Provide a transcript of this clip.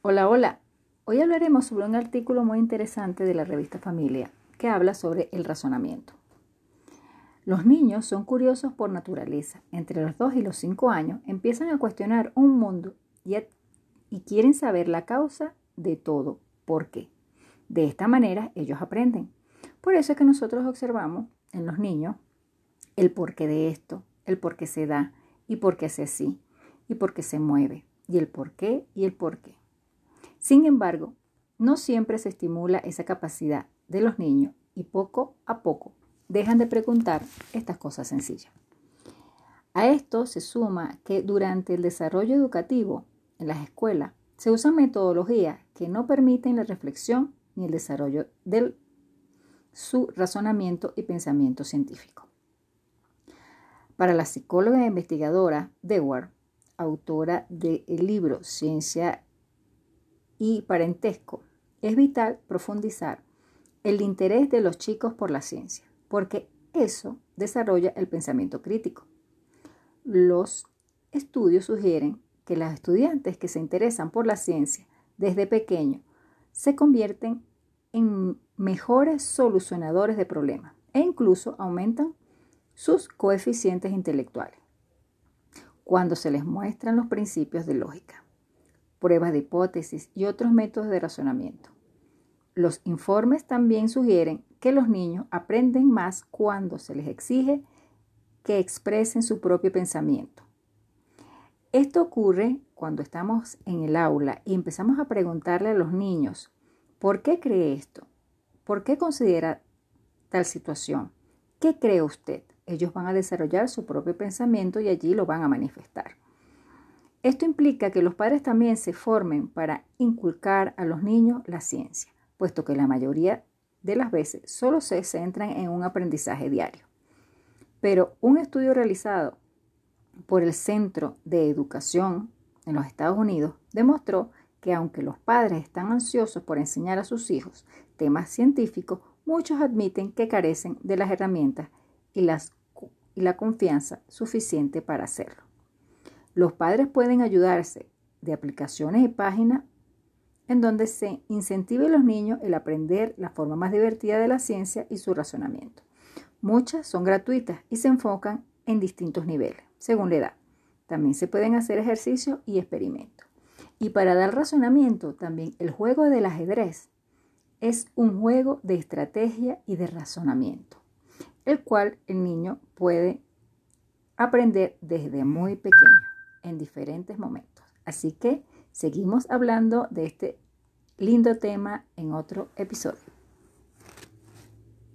Hola, hola. Hoy hablaremos sobre un artículo muy interesante de la revista Familia que habla sobre el razonamiento. Los niños son curiosos por naturaleza. Entre los 2 y los 5 años empiezan a cuestionar un mundo y, y quieren saber la causa de todo. ¿Por qué? De esta manera ellos aprenden. Por eso es que nosotros observamos en los niños el porqué de esto, el por qué se da y por qué se así y por qué se mueve y el por qué y el por qué. Sin embargo, no siempre se estimula esa capacidad de los niños y poco a poco dejan de preguntar estas cosas sencillas. A esto se suma que durante el desarrollo educativo en las escuelas se usan metodologías que no permiten la reflexión ni el desarrollo de su razonamiento y pensamiento científico. Para la psicóloga e investigadora Dewar, autora del libro Ciencia y Parentesco, es vital profundizar el interés de los chicos por la ciencia, porque eso desarrolla el pensamiento crítico. Los estudios sugieren que los estudiantes que se interesan por la ciencia desde pequeño se convierten en mejores solucionadores de problemas e incluso aumentan sus coeficientes intelectuales cuando se les muestran los principios de lógica, pruebas de hipótesis y otros métodos de razonamiento. Los informes también sugieren que los niños aprenden más cuando se les exige que expresen su propio pensamiento. Esto ocurre cuando estamos en el aula y empezamos a preguntarle a los niños, ¿por qué cree esto? ¿Por qué considera tal situación? ¿Qué cree usted? Ellos van a desarrollar su propio pensamiento y allí lo van a manifestar. Esto implica que los padres también se formen para inculcar a los niños la ciencia puesto que la mayoría de las veces solo se centran en un aprendizaje diario. Pero un estudio realizado por el Centro de Educación en los Estados Unidos demostró que aunque los padres están ansiosos por enseñar a sus hijos temas científicos, muchos admiten que carecen de las herramientas y, y la confianza suficiente para hacerlo. Los padres pueden ayudarse de aplicaciones y páginas en donde se incentive a los niños el aprender la forma más divertida de la ciencia y su razonamiento. Muchas son gratuitas y se enfocan en distintos niveles, según la edad. También se pueden hacer ejercicios y experimentos. Y para dar razonamiento, también el juego del ajedrez es un juego de estrategia y de razonamiento, el cual el niño puede aprender desde muy pequeño, en diferentes momentos. Así que Seguimos hablando de este lindo tema en otro episodio.